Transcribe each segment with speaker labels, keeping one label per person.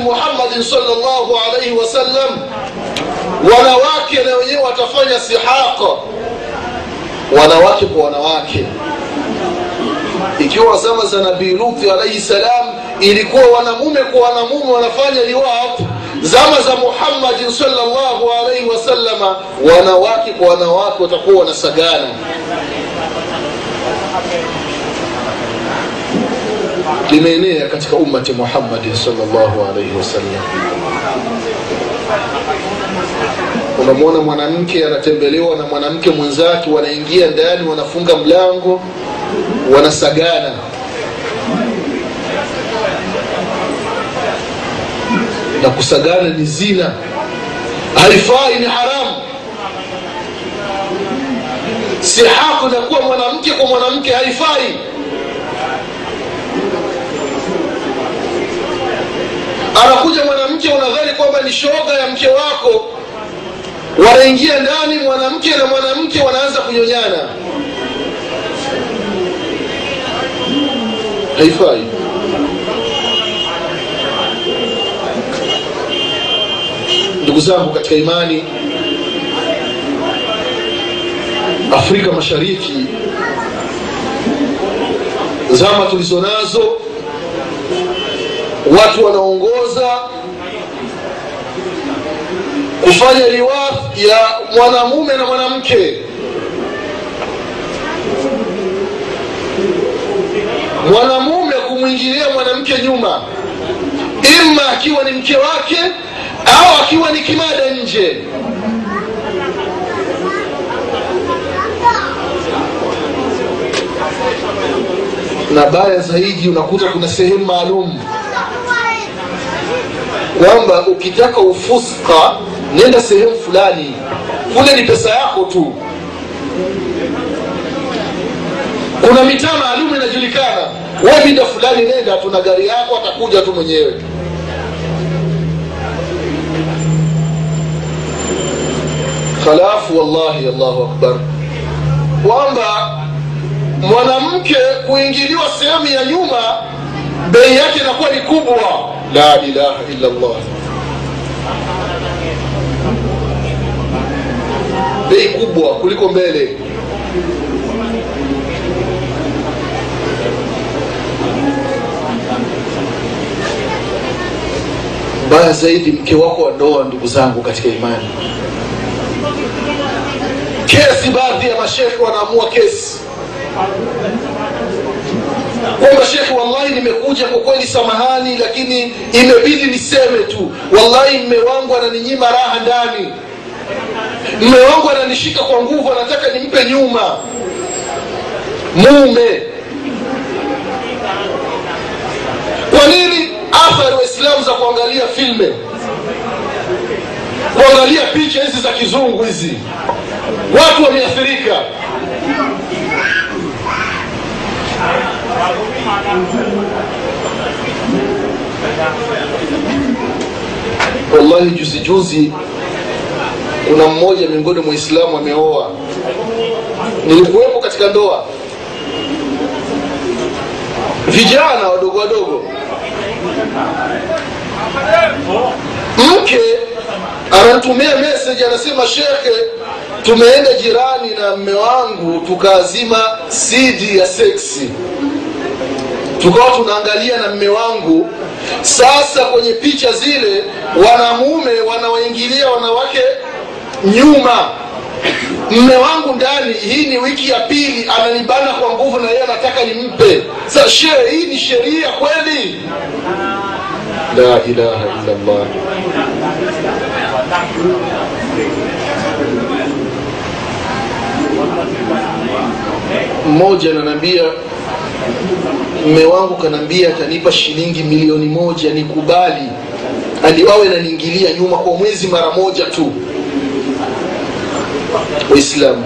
Speaker 1: muhammadin salllahu alaihi wasallam wanawake na wenyewe watafanya sihaqa wanawake kwa wanawake. Ikiwa zama za nabii luthi alaihi salam ilikuwa wanamume kwa wanamume wanafanya liwat zama za muhammadin salllahu alaihi wasallama wanawake kwa wanawake watakuwa wanasagana limeenea katika ummati muhammadin salllahu alaihi wasallam. Unamwona mwanamke anatembelewa na mwanamke mwenzake wanaingia ndani wanafunga mlango wanasagana. Na kusagana ni zina. Haifai ni haramu sihaku inakuwa mwanamke kwa mwanamke haifai anakuja mwanamke unadhani kwamba ni shoga ya mke wako? Wanaingia ndani mwanamke na mwanamke wanaanza kunyonyana. Haifai. Ndugu zangu katika imani afrika mashariki zama tulizo nazo watu wanaongoza kufanya riwa ya mwanamume na mwanamke. Mwanamume kumwingilia mwanamke nyuma ima akiwa ni mke wake au akiwa ni kimada nje. Na baya zaidi unakuta kuna sehemu maalum kwamba ukitaka ufuska nenda sehemu fulani. Kule ni pesa yako tu. Kuna mitaa maalum inajulikana. We mida fulani nenda tuna gari yako atakuja tu mwenyewe. Halafu wallahi allahu akbar. Kwamba mwanamke kuingiliwa sehemu ya nyuma bei yake inakuwa ni kubwa la ilaha illa llah bei kubwa kuliko mbele. Mbaya zaidi mke wako wa ndoa ndugu zangu katika imani. Kesi baadhi ya mashekhe wanaamua kesi kwamba shekhe wallahi nimekuja kwa kweli samahani lakini imebidi niseme tu. Wallahi mme wangu ananinyima raha ndani. Mme wangu ananishika kwa nguvu anataka nimpe nyuma. Mume. Kwa nini athari waislamu za kuangalia filme? Kuangalia picha hizi za kizungu hizi. Watu wameathirika wallahi juzi juzi kuna mmoja miongoni mwa ameoa. Nilikuwepo katika ndoa. Vijana wadogo wadogo. Mke anatumia meseji anasema shekhe tumeenda jirani na mme wangu tukaazima sidi ya seksi tukawa tunaangalia na mme wangu sasa kwenye picha zile wanamume wanawaingilia wanawake nyuma. Mme wangu ndani hii ni wiki ya pili ananibana kwa nguvu na yeye anataka nimpe. Sa shehe hii ni sheria kweli? La ilaha illallah. mmoja ananiambia mme wangu kanaambia atanipa shilingi milioni moja nikubali. Aliwawe naniingilia nyuma kwa mwezi mara moja tu. Waislamu.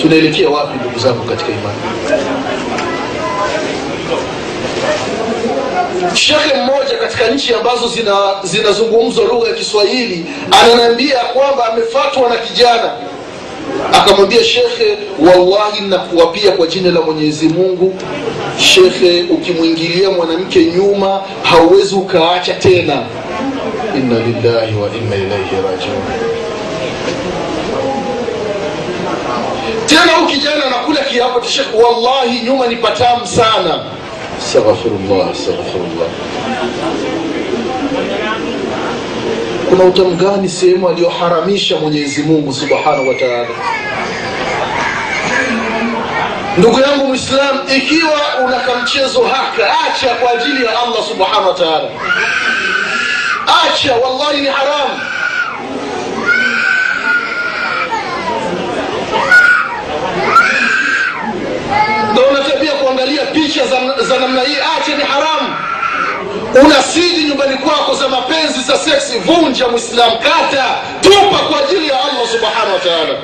Speaker 1: Tunaelekea wapi ndugu zangu katika imani? Shekhe mmoja katika nchi ambazo zinazungumzwa zina lugha ya kiswahili ananiambia kwamba amefatwa na kijana akamwambia shekhe wallahi nakuapia kwa jina la mwenyezi mungu. Shekhe ukimwingilia mwanamke nyuma hauwezi ukaacha tena. Inna lillahi wa inna ilaihi rajiun. Tena huyu kijana anakula kiapo tishekh wallahi nyuma ni patamu sana. Astaghfirullah astaghfirullah kuna utamu gani sehemu aliyoharamisha mwenyezi mungu subhanahu wa ndugu yangu mwislam ikiwa una kamchezo haka acha kwa ajili ya allah subhanahu wa acha wallahi ni haramu ndo unatabia kuangalia picha za, za namna hii acha ni haramu una sidi nyumbani kwako za mapenzi za seksi vunja mwislam kata tupa kwa ajili ya allah subhanahu wa taala.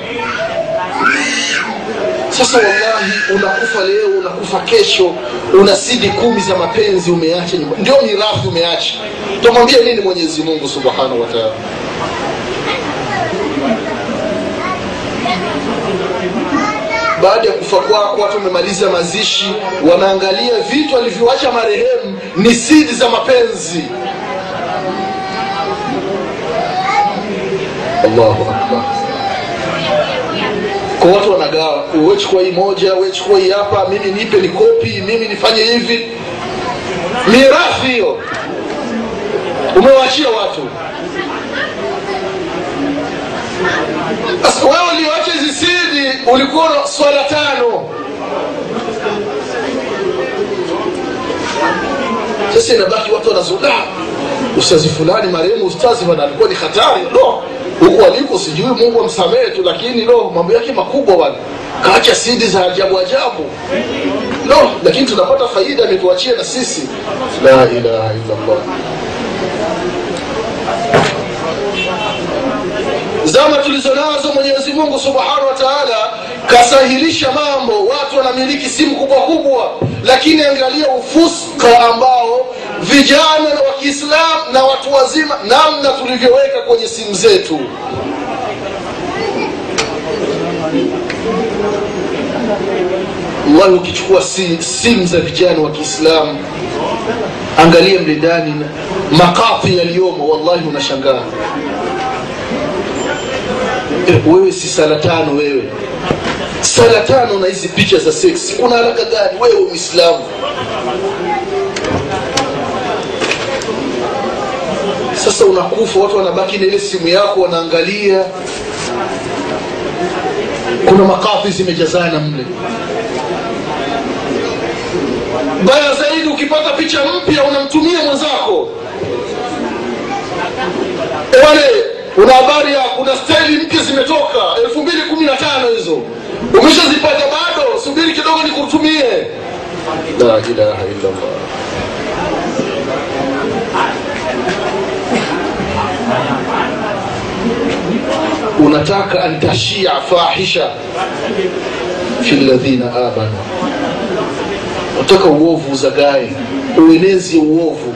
Speaker 1: Sasa wallahi unakufa leo unakufa kesho una sidi kumi za mapenzi umeacha nyumbani, ndio mirathi umeacha. Tamwambia nini mwenyezi mungu subhanahu wa taala baada ya kufa kwako watu wamemaliza mazishi wanaangalia vitu alivyoacha marehemu ni sidi za mapenzi. Allahu akbar. Kwa watu wanagawa wechukua hii moja wechukua hii hapa mimi nipe ni kopi mimi nifanye hivi. Mirathi hiyo. Umewachia watu. Wewe ulikuwa swala tano. Sasa inabaki watu wanazula ustazi fulani marehemu ustazi bana alikuwa ni hatari. No huku aliko sijui mungu amsamehe tu lakini no mambo yake makubwa bana kaacha sidi za ajabu ajabu. No lakini tunapata faida ametuachia na sisi. La ilaha illallah zama tulizo nazo mwenyezi mungu subhanahu wa taala kasahilisha mambo watu wanamiliki simu kubwa kubwa lakini angalia ufuska ambao vijana wa kiislam na watu wazima namna tulivyoweka kwenye simu zetu. Wallahi ukichukua si, simu za vijana wa kiislamu angalia mle ndani makafi yaliyomo wallahi unashangaa wewe si sala tano wewe. Sala tano na hizi picha za seksi kuna haraka gani? Wewe mwislamu sasa unakufa watu wanabaki na ile simu yako wanaangalia. Kuna makafi zimejazana mle. Baya zaidi ukipata picha mpya unamtumia mwenzako. Wale una habari ya kuna staili mpya zimetoka. Elfu mbili kumi na tano hizo. Umeshazipata bado? Subiri kidogo nikutumie. La ilaha illallah. Unataka an tashia fahisha fi ladhina amanu. Unataka uovu uzagae. Uenezi uovu.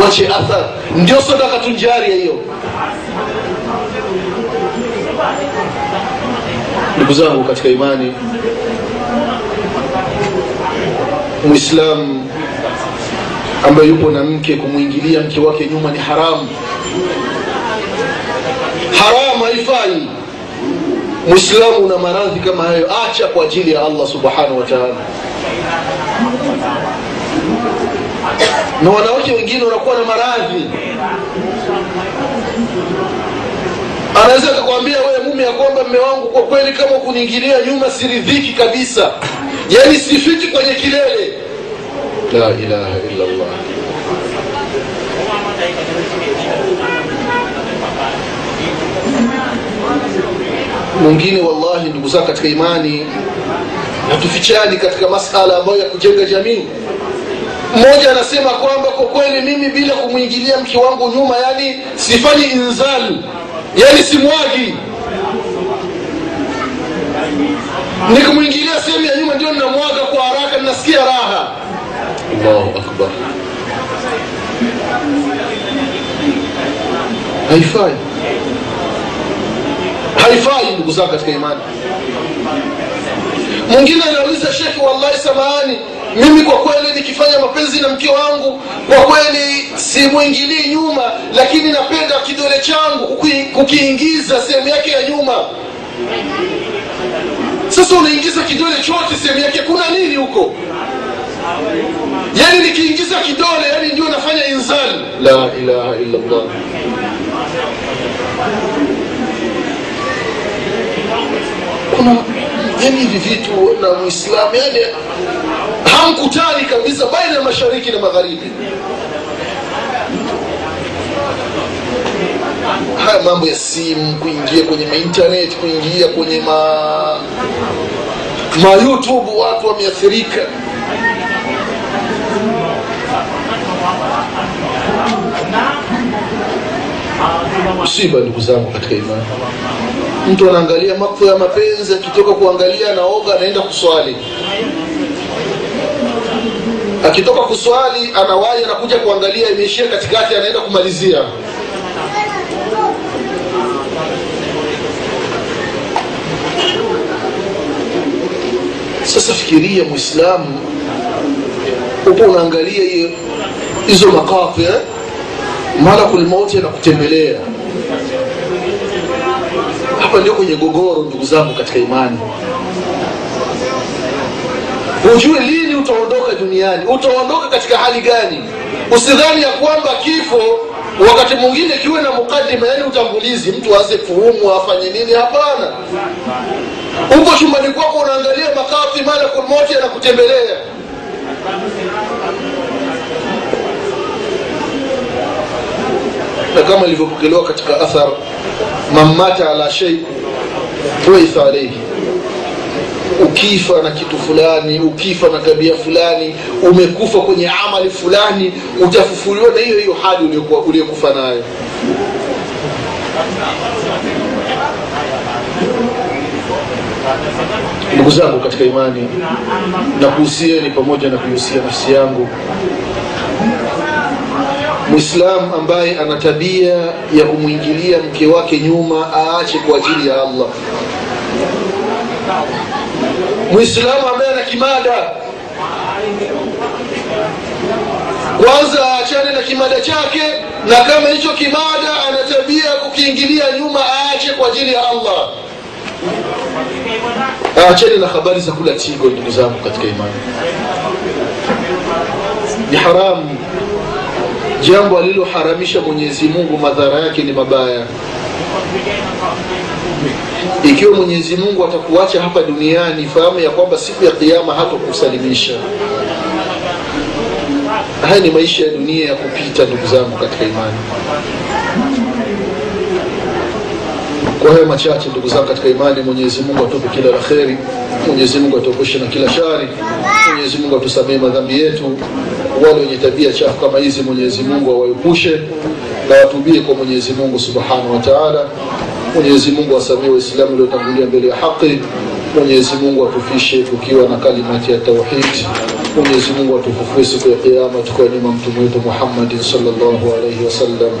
Speaker 1: Uache athar. Ndio sadaka tunjaria hiyo ndugu zangu katika imani mwislamu ambaye yupo na mke kumwingilia mke wake nyuma ni haramu. Haramu haifai. Mwislamu una maradhi kama hayo acha kwa ajili ya allah subhanahu wa taala. Na wanawake wengine wanakuwa na maradhi anaweza akakwambia wewe mume ya kwamba mme wangu kwa kweli kama kuniingilia nyuma siridhiki kabisa. Yaani sifiki kwenye kilele. La ilaha illa allah mwingine wallahi ndugu zako katika imani hatufichani katika masala ambayo ya kujenga jamii. Mmoja anasema kwamba kwa kweli mimi bila kumwingilia mke wangu nyuma yani sifanyi inzal yani simwagi. Nikumwingilia sehemu ya nyuma ndio ninamwaga kwa haraka ninasikia raha. Allahu akbar. Haifai. Haifai ndugu zangu katika imani. Mwingine anauliza shekhe wallahi samahani mimi kwa kweli nikifanya mapenzi na mke wangu kwa kweli simwingilii nyuma lakini napenda kidole changu kukiingiza sehemu yake ya nyuma. Sasa unaingiza kidole chote sehemu yake kuna nini huko? Yani nikiingiza kidole yani ndio nafanya inzali la ilaha illallah. Kuna yani hivi vitu na mwislamu yani hamkutani kabisa baina ya mashariki na magharibi. Haya mambo ya simu kuingia kwenye maintanet kuingia kwenye ma ma watu wameathirika. Msiba ndugu zangu katika imani. Mtu anaangalia makfu ya mapenzi akitoka kuangalia anaoga anaenda kuswali akitoka kuswali anawahi anakuja kuangalia imeishia katikati anaenda kumalizia. Sasa fikiria mwislamu upo unaangalia hizo makafi eh? malakul anakutembelea hapa ndio kwenye gogoro ndugu zangu katika imani hujue lini utaondoka duniani? Utaondoka katika hali gani? Usidhani ya kwamba kifo wakati mwingine kiwe na mukadima yani utangulizi mtu aanze kuumwa afanye nini? Hapana. Uko chumbani kwako unaangalia makafi malakul mauti anakutembelea na kama ilivyopokelewa katika athar man mata ala shei buitha alaihi ukifa na kitu fulani ukifa na tabia fulani umekufa kwenye amali fulani utafufuliwa na hiyo hiyo hali uliyokufa nayo. Ndugu zangu katika imani na kuhusieni pamoja na kuhusia nafsi yangu. Mwislamu ambaye ana tabia ya kumwingilia mke wake nyuma aache kwa ajili ya allah mwislamu ambaye ana kimada. Kwanza aachane na kimada chake na kama hicho kimada ana tabia ya kukiingilia nyuma aache kwa ajili ya allah. Aachane na habari za kula tigo ndugu zangu katika imani. Ni haramu jambo aliloharamisha mwenyezi mungu madhara yake ni mabaya ikiwa mwenyezi mungu atakuacha hapa duniani fahamu ya kwamba siku ya kiama hatokusalimisha. Haya ni maisha ya dunia ya kupita ndugu zangu katika imani. Kwa hayo machache ndugu zangu katika imani mwenyezi mungu atupe kila la kheri. Mwenyezi mungu na kila shari. Mwenyezi mungu atusamee madhambi yetu. Wale wenye tabia chafu kama hizi mwenyezi mungu awaepushe na watubie kwa mwenyezi mungu subhanahu wa taala Mwenyezi Mungu asamie Waislamu waliotangulia mbele ya haki. Mwenyezi Mungu atufishe tukiwa na kalimati ya tauhid. Mwenyezi Mungu atufufue siku ya kiyama tukiwa nyuma mtume wetu Muhammadin sallallahu alayhi wasallam.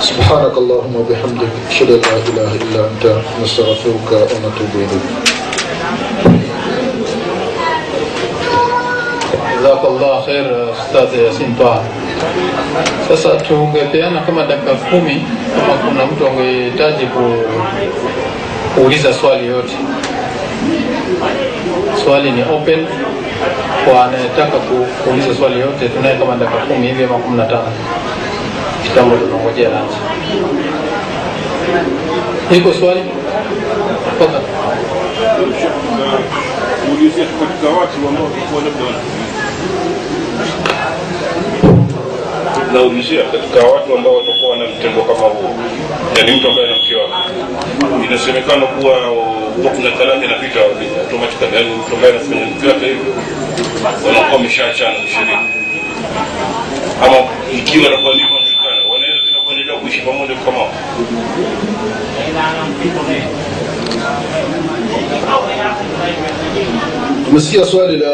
Speaker 1: Subhanakallahumma bihamdik ashhadu an la ilaha illa anta nastaghfiruka wa natubu ilayk.
Speaker 2: Jazakallah khair Ustadh Yasin Taha sasa tungepeana kama dakika kumi kama kuna mtu angehitaji ku, kuuliza swali yote. Swali ni open. Kwa anayetaka ku, kuuliza swali yote tunaye kama dakika kumi hivi ama kumi na tano. Kitambo tunangojea lanchi iko swali? Toka.
Speaker 3: Walikuwa naulizia katika watu ambao watakuwa na mtendo kama huo, yani mtu ambaye ana inasemekana kuwa kuna talaka inapita automatically, mtu ambaye anafanya mke hivyo wanakuwa wameshaachana kisheria, ama ikiwa nakuwa ndivyo wanajulikana, wanaweza tena kuendelea kuishi pamoja kama
Speaker 1: tumesikia swali la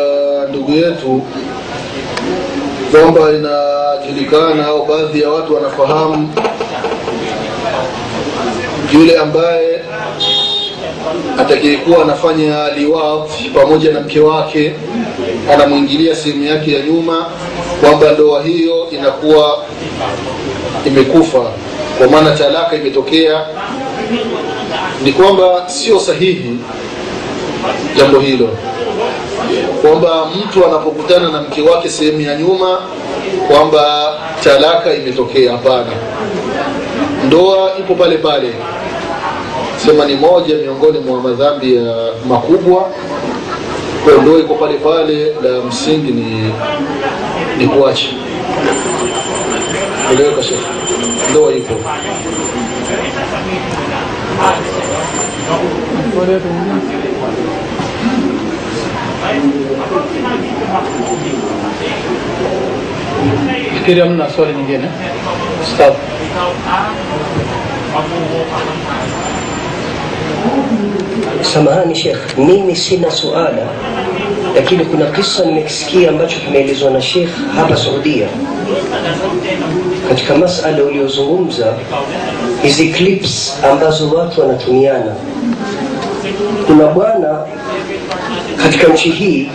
Speaker 1: ndugu yetu kwamba inajulikana au baadhi ya watu wanafahamu yule ambaye atakayekuwa anafanya liwafi pamoja na mke wake anamwingilia sehemu yake ya nyuma kwamba ndoa hiyo inakuwa imekufa. Kwa maana talaka imetokea ni kwamba sio sahihi jambo hilo kwamba mtu anapokutana na mke wake sehemu ya nyuma kwamba talaka imetokea. Hapana. Ndoa ipo pale pale. Sema ni moja miongoni mwa madhambi ya makubwa. Kwa ndoa iko pale pale la msingi ni ni kuacha. Eleweka ndoa ipo
Speaker 2: fikiri hamna swali nyingine Ustadh.
Speaker 4: Samahani Sheikh, mimi sina suala, lakini kuna kisa nimekisikia ambacho kimeelezwa na Sheikh hapa Saudia katika masala uliozungumza, hizi clips ambazo watu wanatumiana. Kuna bwana katika nchi hii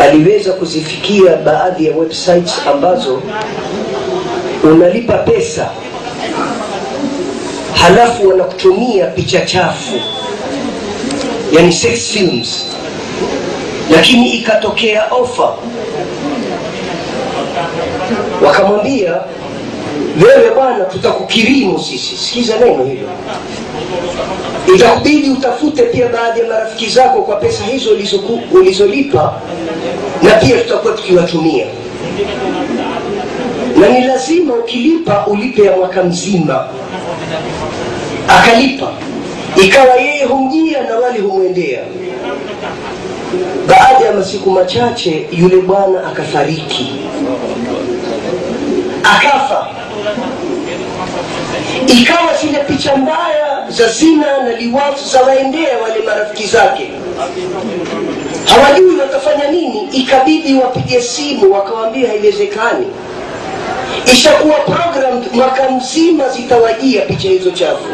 Speaker 4: aliweza kuzifikia baadhi ya websites ambazo unalipa pesa halafu wanakutumia picha chafu yani sex films. Lakini ikatokea ofa wakamwambia wewe bwana tutakukirimu sisi. Sikiza neno hilo. Itakubidi utafute pia baadhi ya marafiki zako kwa pesa hizo ulizolipa na pia tutakuwa tukiwatumia. Na ni lazima ukilipa ulipe ya mwaka mzima. Akalipa. Ikawa yeye humjia na wale humwendea. Baada ya masiku machache yule bwana akafariki. Akafa ikawa zile picha mbaya za zina na liwafu zawaendea wale marafiki zake. Hawajui watafanya nini ikabidi wapige simu wakawambia haiwezekani. Ishakuwa program mwaka mzima zitawajia picha hizo chafu.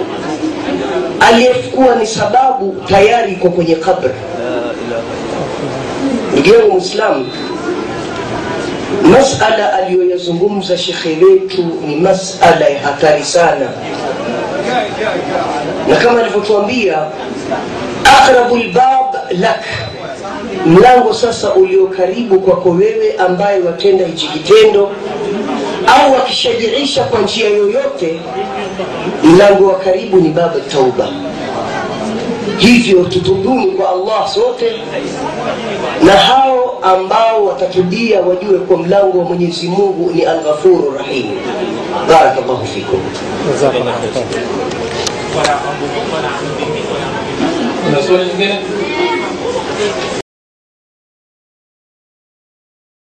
Speaker 4: Aliyekuwa ni sababu tayari iko kwenye kabri ndugu yangu mwislamu masala aliyoyazungumza shekhe wetu ni masala ya hatari sana. Na kama alivyotuambia aqrabu lbab lak. Mlango sasa ulio karibu kwako wewe ambaye watenda hichi kitendo au wakishajiisha kwa njia yoyote mlango wa karibu ni baba tauba hivyo tutubuni kwa allah sote na hao ambao watatubia wajue kwa mlango wa mwenyezi mungu ni alghafuru rahim barakallahu fikum
Speaker 2: Kuna swali nyingine?